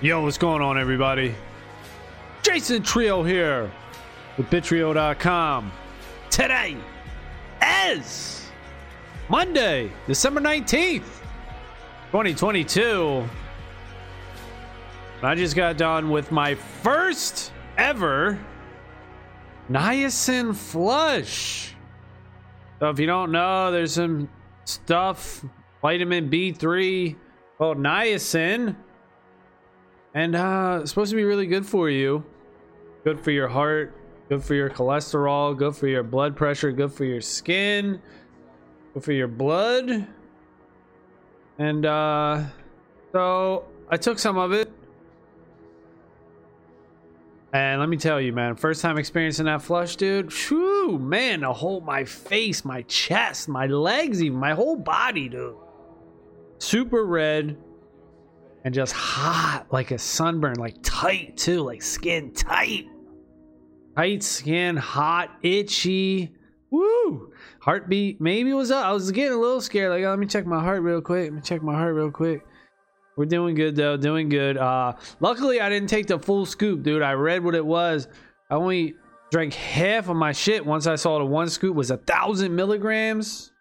Yo, what's going on, everybody? Jason Trio here with Bitrio.com. Today is Monday, December 19th, 2022. I just got done with my first ever niacin flush. So, if you don't know, there's some stuff, vitamin B3 called niacin and uh supposed to be really good for you. Good for your heart good for your cholesterol good for your blood pressure good for your skin good for your blood. And uh so i took some of it. And let me tell you man first time experiencing that flush dude Whew, man the whole my face my chest my legs even my whole body dude. Super red and just hot like a sunburn, like tight too, like skin tight. Tight skin, hot, itchy. Woo! Heartbeat maybe was up. I was getting a little scared. Like, oh, let me check my heart real quick. Let me check my heart real quick. We're doing good though, doing good. Uh luckily I didn't take the full scoop, dude. I read what it was. I only drank half of my shit once I saw the one scoop was a thousand milligrams.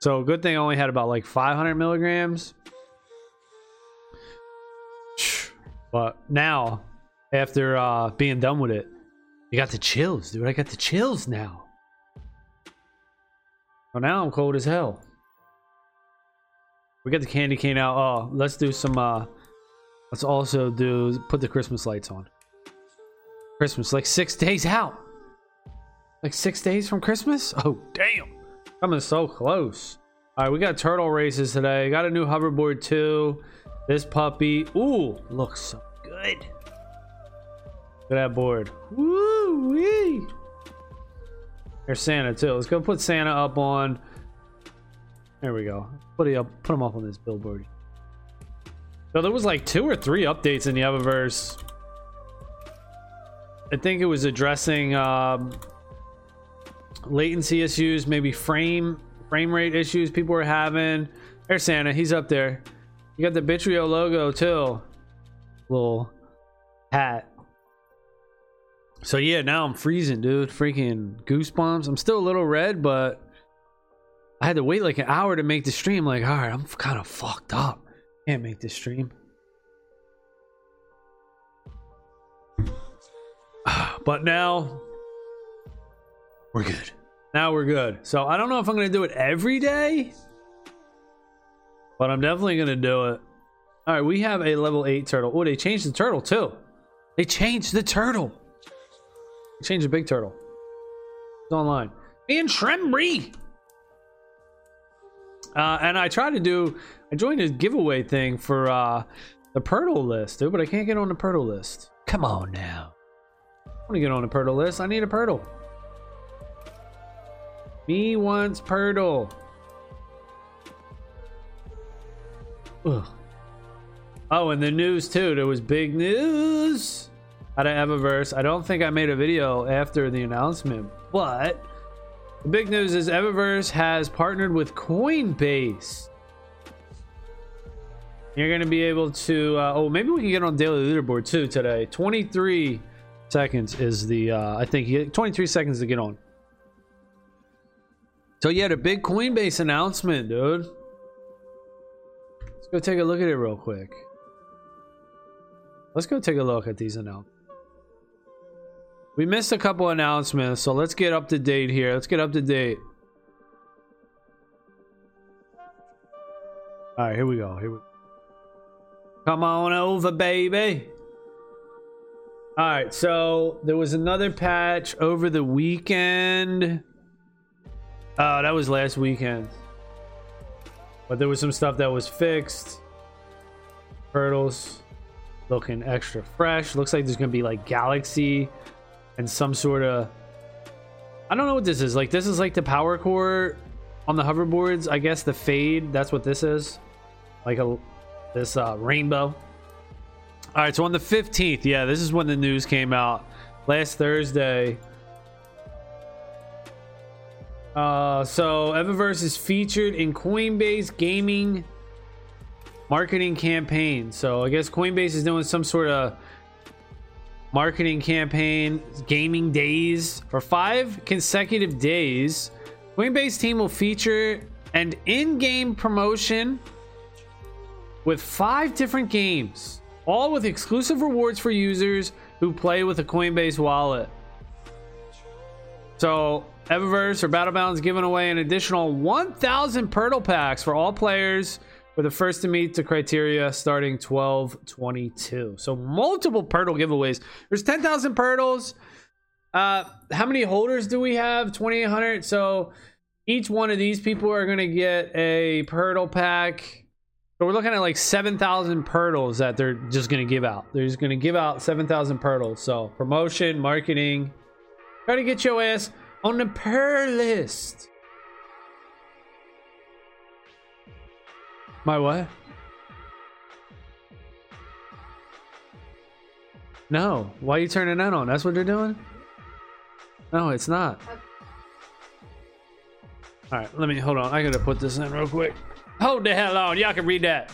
So good thing I only had about like 500 milligrams. But now, after uh, being done with it, you got the chills, dude. I got the chills now. So now I'm cold as hell. We got the candy cane out. Oh, let's do some. uh Let's also do put the Christmas lights on. Christmas like six days out. Like six days from Christmas. Oh damn, coming so close. All right, we got turtle races today. Got a new hoverboard too. This puppy, ooh, looks so good. Look at that board. Woo wee. There's Santa too. Let's go put Santa up on. There we go. Put it up. Put him up on this billboard. So there was like two or three updates in the Eververse. I think it was addressing um, latency issues, maybe frame frame rate issues people were having. There's Santa. He's up there. You got the Bitrio logo too. Little hat. So yeah, now I'm freezing, dude. Freaking goosebumps. I'm still a little red, but I had to wait like an hour to make the stream. Like, all right, I'm kind of fucked up. Can't make this stream. But now we're good. Now we're good. So I don't know if I'm gonna do it every day. But I'm definitely gonna do it. All right, we have a level eight turtle. Oh, they changed the turtle too. They changed the turtle. They changed the big turtle. It's online. Me and Shrembry. Uh, and I tried to do. I joined a giveaway thing for uh, the Purtle list, dude, but I can't get on the Purtle list. Come on now. I want to get on the Purtle list. I need a Purtle. Me wants Purtle. Ugh. Oh, and the news too. There was big news out of Eververse. I don't think I made a video after the announcement, but the big news is Eververse has partnered with Coinbase. You're going to be able to. Uh, oh, maybe we can get on daily leaderboard too today. 23 seconds is the. Uh, I think 23 seconds to get on. So yeah, the big Coinbase announcement, dude go take a look at it real quick. Let's go take a look at these announcements. We missed a couple announcements, so let's get up to date here. Let's get up to date. All right, here we go. Here we Come on over, baby. All right, so there was another patch over the weekend. Oh, that was last weekend. But there was some stuff that was fixed. Turtles looking extra fresh. Looks like there's gonna be like Galaxy and some sort of I don't know what this is. Like this is like the power core on the hoverboards. I guess the fade, that's what this is. Like a this uh rainbow. All right, so on the 15th, yeah, this is when the news came out last Thursday. Uh, so Eververse is featured in Coinbase Gaming marketing campaign. So I guess Coinbase is doing some sort of marketing campaign, gaming days for five consecutive days. Coinbase team will feature an in-game promotion with five different games, all with exclusive rewards for users who play with a Coinbase wallet. So Eververse or Battlebound's giving away an additional 1,000 Purtle packs for all players for the first to meet the criteria starting 1222. So multiple Purtle giveaways. There's 10,000 Purtles. Uh, how many holders do we have? 2,800. So each one of these people are going to get a Purtle pack. So we're looking at like 7,000 Purtles that they're just going to give out. They're just going to give out 7,000 Purtles. So promotion, marketing. Try to get your ass on the per list. My what? No. Why are you turning that on? That's what they're doing? No, it's not. Alright, let me hold on. I gotta put this in real quick. Hold the hell on. Y'all can read that.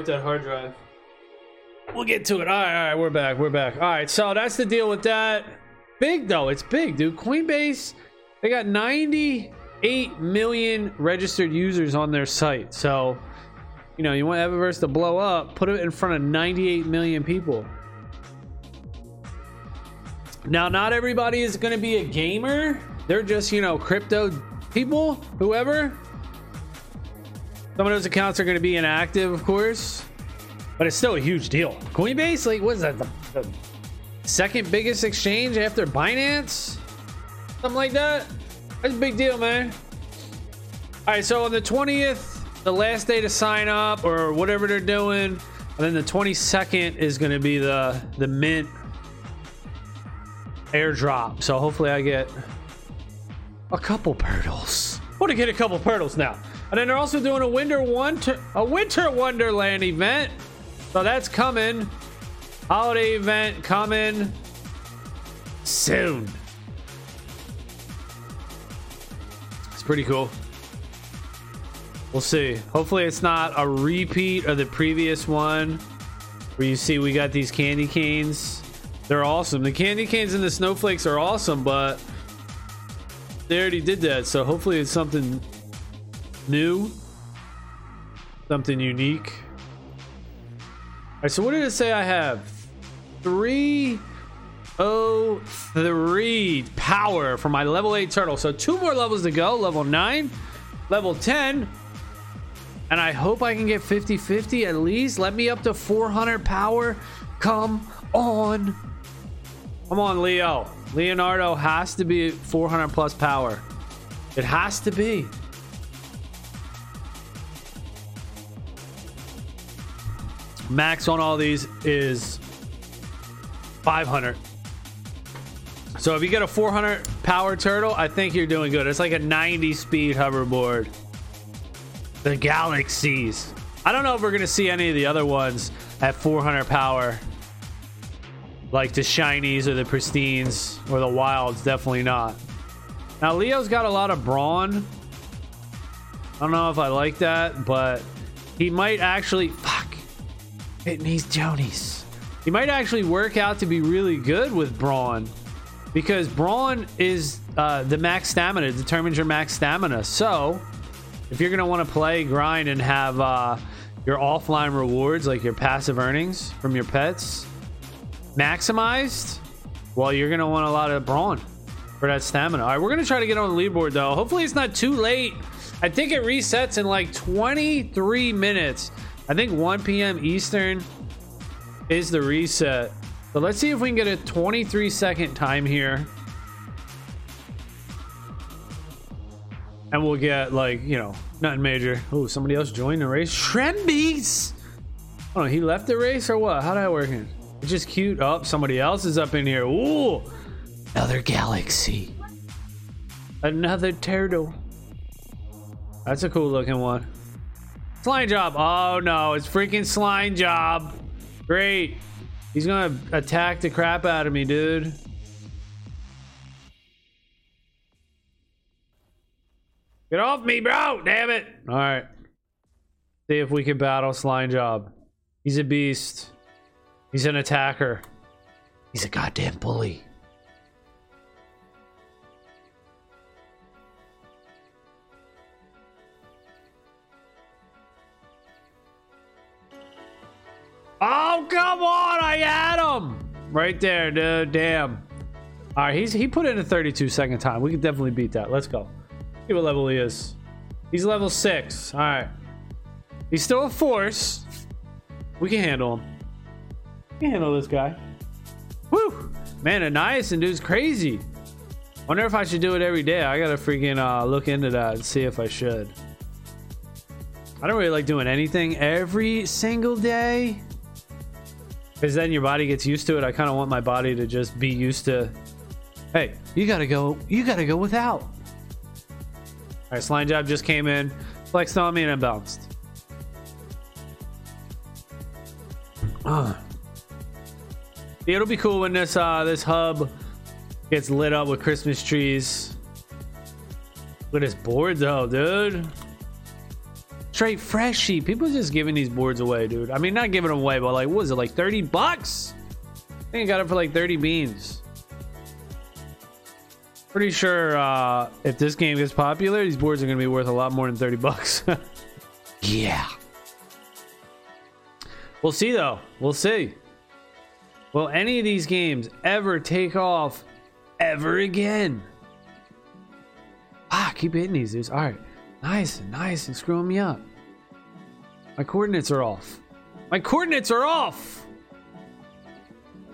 I that hard drive. We'll get to it. All right, all right, we're back, we're back. All right, so that's the deal with that. Big though, it's big, dude. Coinbase, they got 98 million registered users on their site. So, you know, you want Eververse to blow up, put it in front of 98 million people. Now, not everybody is going to be a gamer. They're just, you know, crypto people, whoever. Some of those accounts are going to be inactive, of course, but it's still a huge deal. Coinbase, like, what is that? The, the second biggest exchange after Binance? Something like that? That's a big deal, man. All right, so on the 20th, the last day to sign up or whatever they're doing, and then the 22nd is going to be the the mint airdrop. So hopefully I get a couple Purtles. I want to get a couple Purtles now. And then they're also doing a winter one a winter wonderland event. So that's coming. Holiday event coming soon. It's pretty cool. We'll see. Hopefully it's not a repeat of the previous one where you see we got these candy canes. They're awesome. The candy canes and the snowflakes are awesome, but they already did that. So hopefully it's something new, something unique. All right, so what did it say I have? 303 power for my level 8 turtle. So two more levels to go. Level 9, level 10. And I hope I can get 50 50 at least. Let me up to 400 power. Come on. Come on, Leo. Leonardo has to be 400 plus power. It has to be. Max on all these is 500. So if you get a 400 power turtle, I think you're doing good. It's like a 90 speed hoverboard. The galaxies. I don't know if we're going to see any of the other ones at 400 power. Like the shinies or the pristines or the wilds. Definitely not. Now, Leo's got a lot of brawn. I don't know if I like that, but he might actually. It needs Jonies. He might actually work out to be really good with brawn because brawn is uh, the max stamina, it determines your max stamina. So, if you're going to want to play, grind, and have uh, your offline rewards, like your passive earnings from your pets, maximized, well, you're going to want a lot of brawn for that stamina. All right, we're going to try to get on the leaderboard, though. Hopefully, it's not too late. I think it resets in like 23 minutes. I think 1 p.m. Eastern is the reset. but let's see if we can get a 23 second time here. And we'll get like, you know, nothing major. Oh, somebody else joined the race. Shrenbees! Oh, he left the race or what? How did I work in? It's just cute. Up, oh, somebody else is up in here. Ooh! Another galaxy. Another turtle. That's a cool looking one. Slime job. Oh no, it's freaking slime job. Great. He's gonna attack the crap out of me, dude. Get off me, bro! Damn it! Alright. See if we can battle Slime Job. He's a beast. He's an attacker. He's a goddamn bully. Oh, come on! I had him! Right there, dude. Damn. Alright, he's he put in a 32 second time. We can definitely beat that. Let's go. See what level he is. He's level 6. Alright. He's still a force. We can handle him. We can handle this guy. Woo! Man, a and dude's crazy. Wonder if I should do it every day. I gotta freaking uh, look into that and see if I should. I don't really like doing anything every single day. Because then your body gets used to it. I kind of want my body to just be used to. Hey, you gotta go. You gotta go without. All right, slime job just came in, flexed on me, and I bounced. Uh. It'll be cool when this uh this hub gets lit up with Christmas trees. Look at this board though, dude. Straight freshy. People just giving these boards away, dude. I mean, not giving them away, but like, what was it, like 30 bucks? I think I got it for like 30 beans. Pretty sure uh, if this game gets popular, these boards are going to be worth a lot more than 30 bucks. yeah. We'll see, though. We'll see. Will any of these games ever take off ever again? Ah, keep hitting these dudes. All right. Nice and nice and screwing me up. My coordinates are off. My coordinates are off.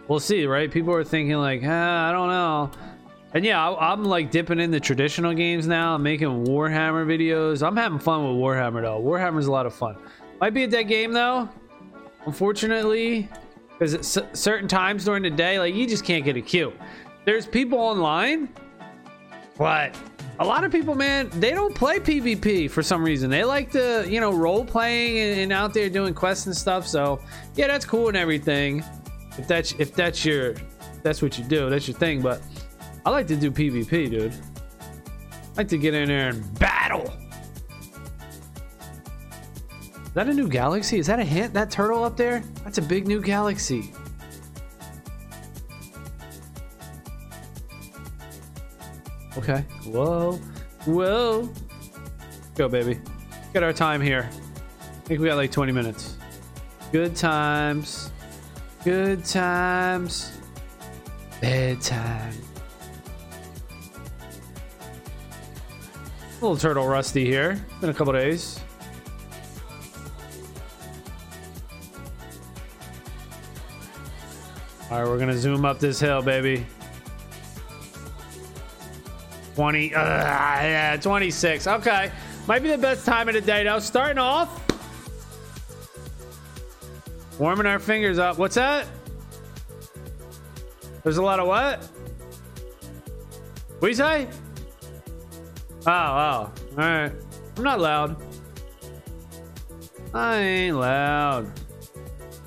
We'll see, right? People are thinking like, ah, I don't know. And yeah, I, am like dipping in the traditional games now. I'm making Warhammer videos. I'm having fun with Warhammer though. Warhammer's a lot of fun. Might be a dead game though, unfortunately, because at certain times during the day, like you just can't get a queue. There's people online, but a lot of people, man, they don't play PvP for some reason. They like to, you know, role playing and, and, out there doing quests and stuff. So yeah, that's cool and everything. If that's if that's your that's what you do, that's your thing. But I like to do PvP, dude. I like to get in there and battle. Is that a new galaxy? Is that a hint? That turtle up there? That's a big new galaxy. Okay. Whoa. Whoa. Go, baby. Get our time here. I think we got like 20 minutes. Good times. Good times. Bedtime. Little turtle rusty here. Been a couple days. All right, we're gonna zoom up this hill, baby. 20, uh, yeah, 26. Okay. Might be the best time of the day though. Starting off. Warming our fingers up. What's that? There's a lot of what? You say? Oh, oh. All right. I'm not loud. I ain't loud.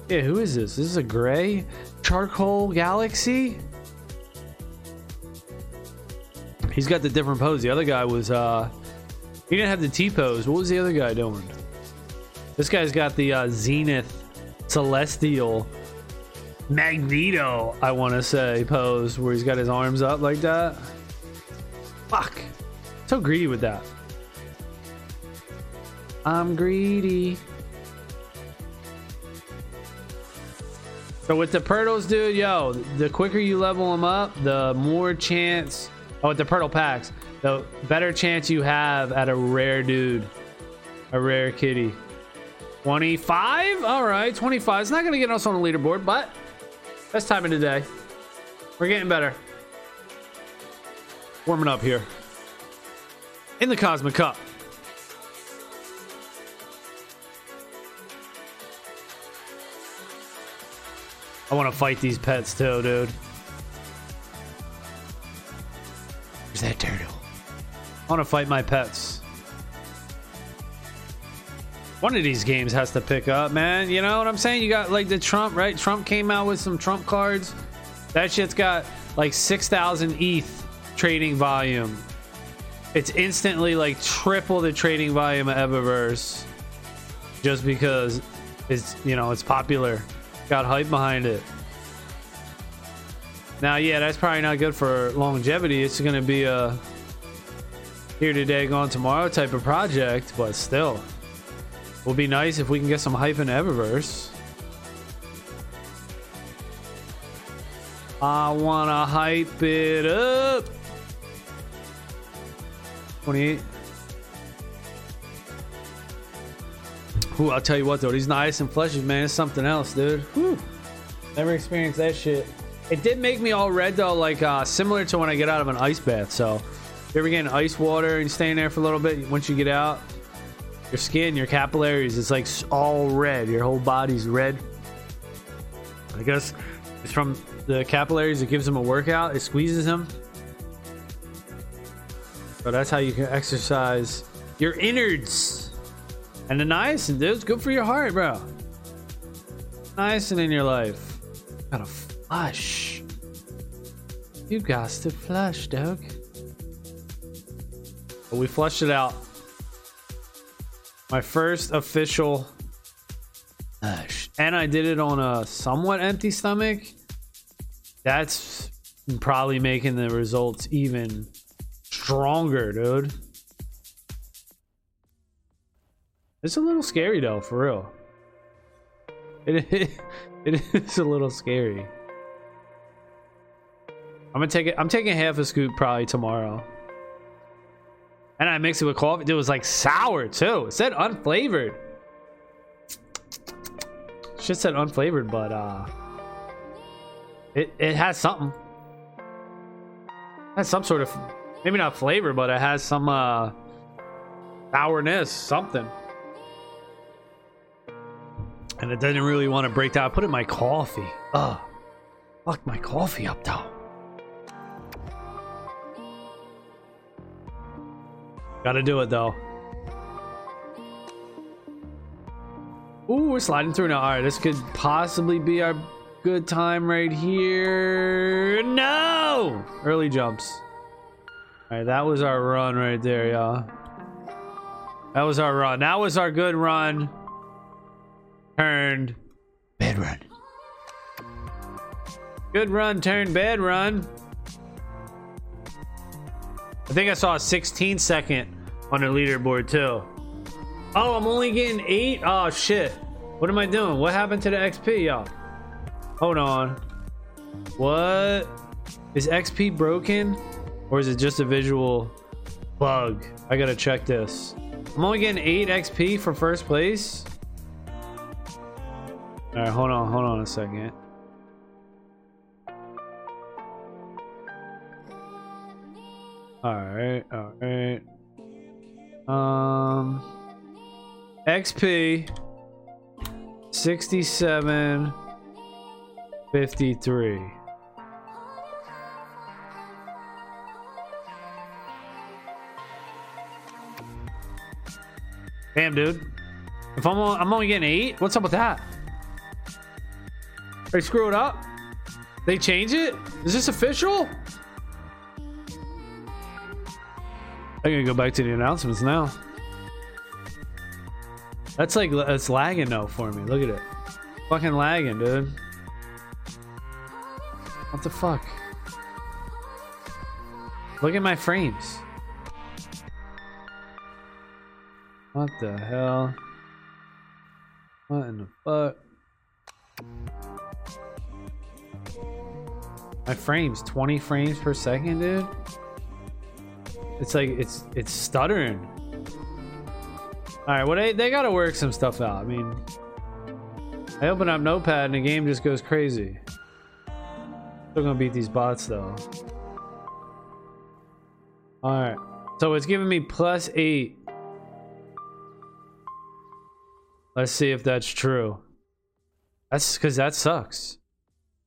Yeah, who is this? This is a gray charcoal galaxy? He's got the different pose. The other guy was uh he didn't have the T pose. What was the other guy doing? This guy's got the uh, Zenith Celestial Magneto, I want to say, pose where he's got his arms up like that. Fuck. So greedy with that. I'm greedy. So with the Purtles, dude, yo, the quicker you level them up, the more chance Oh, the Purtle packs, the better chance you have at a rare dude, a rare kitty. 25? All right, 25. It's not going to get us on the leaderboard, but best time of the day. We're getting better. Warming up here. in the Cosmic Cup. I want to fight these pets too, dude. Where's that turtle? I want to fight my pets. One of these games has to pick up, man. You know what I'm saying? You got like the Trump, right? Trump came out with some Trump cards. That shit's got like 6,000 ETH trading volume. It's instantly like triple the trading volume of Eververse just because it's, you know, it's popular. Got hype behind it. Now, yeah, that's probably not good for longevity. It's going to be a here today, gone tomorrow type of project, but still, will be nice if we can get some hype in Eververse. I want to hype it up. 28. Ooh, I'll tell you what though, these niacin fleshes, man, it's something else, dude. Whew. Never experienced that shit. It did make me all red though, like uh, similar to when I get out of an ice bath. So, you ever get in ice water and staying there for a little bit, once you get out, your skin, your capillaries, it's like all red. Your whole body's red. I guess it's from the capillaries. It gives them a workout. It squeezes them. So that's how you can exercise your innards. And the niacin, it's good for your heart, bro. Niacin in your life. Gotta flush. You got to flush, dog. But we flushed it out. My first official flush. And I did it on a somewhat empty stomach. That's probably making the results even stronger, dude. It's a little scary though, for real. It, it is a little scary. I'm gonna take it. I'm taking half a scoop probably tomorrow. And I mix it with coffee. It was like sour too. It said unflavored. Shit said unflavored, but uh, it it has something. It has some sort of maybe not flavor, but it has some uh sourness, something. And it doesn't really want to break down. I put it in my coffee. Ugh. Fuck my coffee up though. Gotta do it though. Ooh, we're sliding through now. Alright, this could possibly be our good time right here. No! Early jumps. Alright, that was our run right there, y'all. That was our run. That was our good run turned bad run. Good run turned bad run. I think I saw a 16 second on the leaderboard too. Oh, I'm only getting eight? Oh shit. What am I doing? What happened to the XP, y'all? Hold on. What? Is XP broken? Or is it just a visual bug? I gotta check this. I'm only getting 8 XP for first place. All right, hold on, hold on a second. All right, all right. Um, XP 67 53. Damn, dude. If I'm, I'm only getting eight, what's up with that? They screw it up? They change it? Is this official? I'm gonna go back to the announcements now. That's like it's lagging though for me. Look at it. Fucking lagging, dude. What the fuck? Look at my frames. What the hell? What in the fuck? My frames, 20 frames per second, dude. It's like it's it's stuttering. All right, well they they gotta work some stuff out. I mean, I open up Notepad and the game just goes crazy. Still gonna beat these bots though. All right, So it's giving me plus eight. Let's see if that's true. That's because that sucks.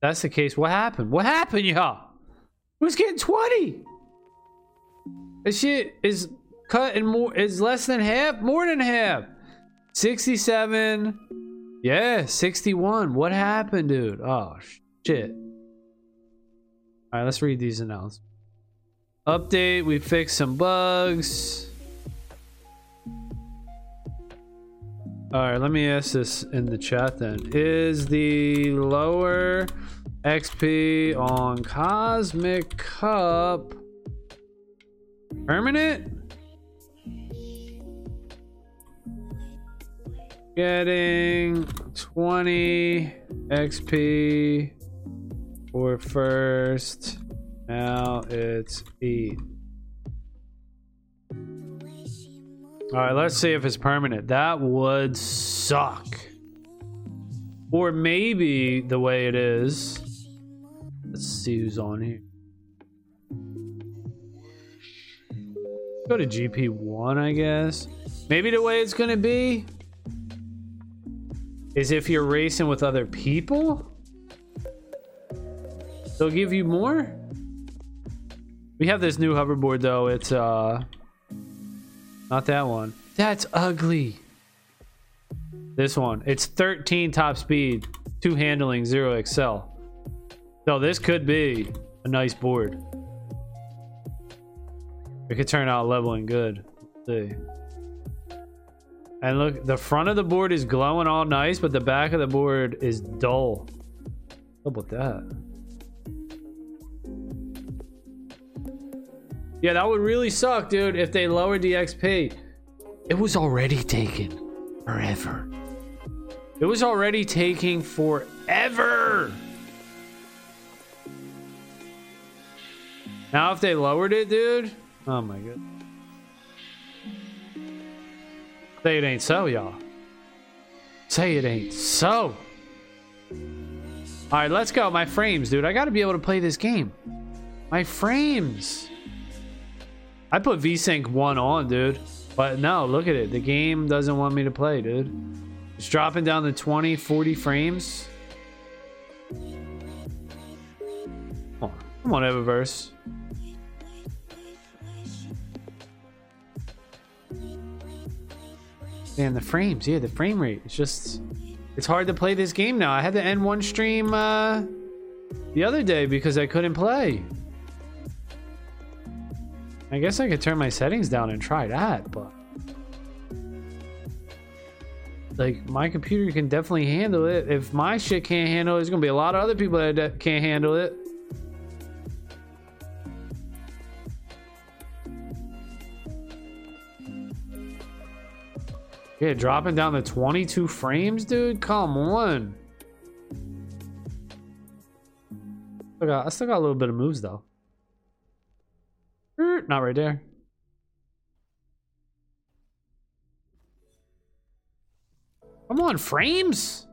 That's the case. What happened? What happened, y'all? Who's getting 20? This shit is cut in more is less than half, more than half. 67. Yeah, 61. What happened, dude? Oh shit. Alright, let's read these announcements. Update, we fixed some bugs. Alright, let me ask this in the chat then. Is the lower XP on Cosmic Cup permanent? Getting 20 XP for first. Now it's 8. Alright, let's see if it's permanent. That would suck. Or maybe the way it is. Let's see who's on here. Go to GP1, I guess. Maybe the way it's gonna be is if you're racing with other people. They'll give you more. We have this new hoverboard though. It's uh not that one. That's ugly. This one. It's 13 top speed, two handling, zero excel. So this could be a nice board. It could turn out leveling good. Let's see. And look, the front of the board is glowing all nice, but the back of the board is dull. How about that? Yeah, that would really suck, dude, if they lowered the XP. It was already taken forever. It was already taking forever. Now if they lowered it, dude. Oh my god. Say it ain't so, y'all. Say it ain't so. Alright, let's go. My frames, dude. I gotta be able to play this game. My frames. I put VSync 1 on, dude. But no, look at it. The game doesn't want me to play, dude. It's dropping down to 20, 40 frames. Come on, come on Eververse. Man, the frames, yeah, the frame rate. It's just, it's hard to play this game now. I had to end one stream uh, the other day because I couldn't play. I guess I could turn my settings down and try that, but like my computer can definitely handle it. If my shit can't handle it, there's gonna be a lot of other people that can't handle it. Yeah, dropping down to 22 frames, dude. Come on. I, got, I still got a little bit of moves though. Er, not right there. Come on, frames.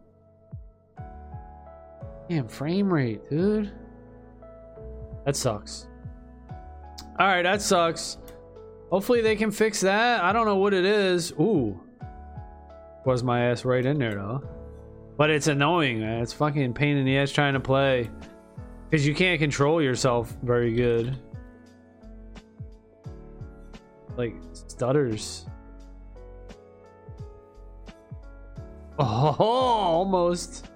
Damn, frame rate, dude. That sucks. All right, that sucks. Hopefully they can fix that. I don't know what it is. Ooh. Was my ass right in there, though. But it's annoying, man. It's fucking pain in the ass trying to play. Because you can't control yourself very good like stutters. Oh, almost.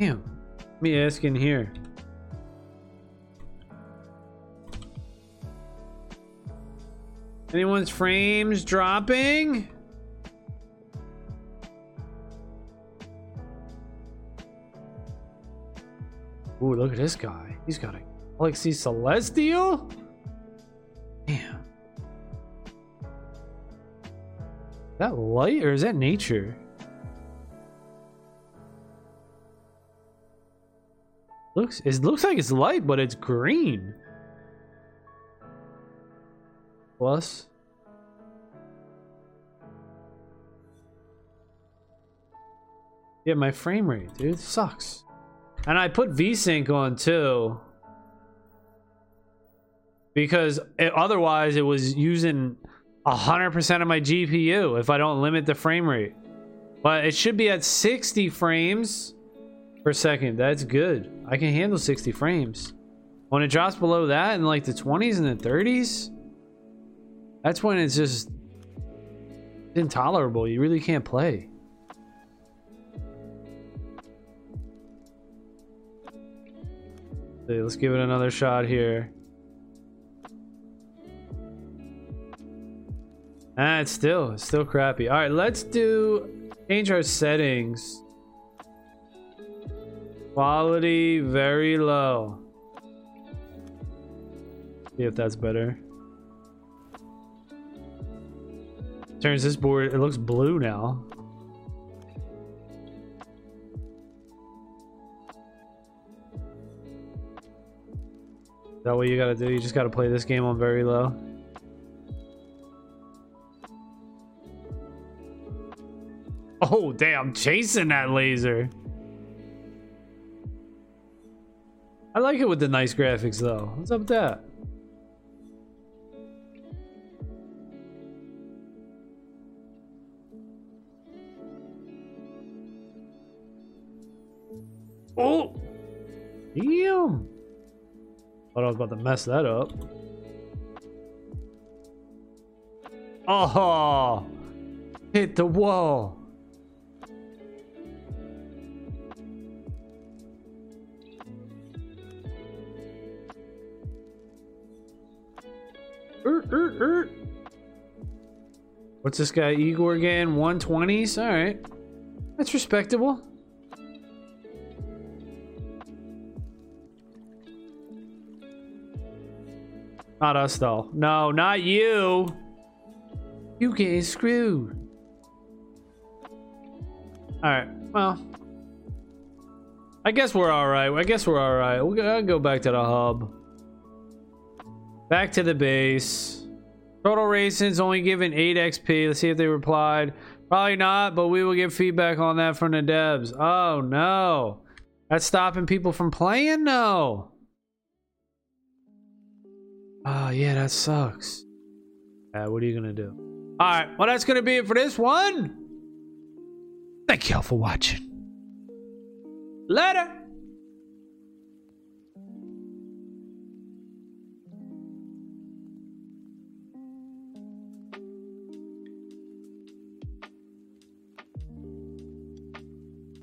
Damn. Let me ask in here. Anyone's frames dropping? Ooh, look at this guy. He's got a Galaxy Celestial? Damn. That light or is that nature? Looks it looks like it's light, but it's green. Plus. Yeah, my frame rate, dude, sucks. And I put VSync on too. because it, otherwise it was using 100% of my GPU if I don't limit the frame rate. But it should be at 60 frames per second. That's good. I can handle 60 frames. When it drops below that in like the 20s and the 30s, that's when it's just intolerable. You really can't play. let's give it another shot here. Ah, it's still, it's still crappy. All right, let's do change our settings. Quality very low. See if that's better. Turns this board, it looks blue now. Is that what you gotta do? You just gotta play this game on very low. Oh, damn, chasing that laser. I like it with the nice graphics, though. What's up with that? Oh! Damn! Thought I was about to mess that up. Oh! Hit the wall! Er, er, er. What's this guy, Igor again? 120s? Alright. That's respectable. Not us, though. No, not you. You get screwed. Alright, well. I guess we're alright. I guess we're alright. We'll go back to the hub. Back to the base. Total Racing's only given 8 XP. Let's see if they replied. Probably not, but we will get feedback on that from the devs. Oh, no. That's stopping people from playing? No. Oh, yeah, that sucks. Uh, what are you going to do? All right, well, that's going to be it for this one. Thank y'all for watching. Later.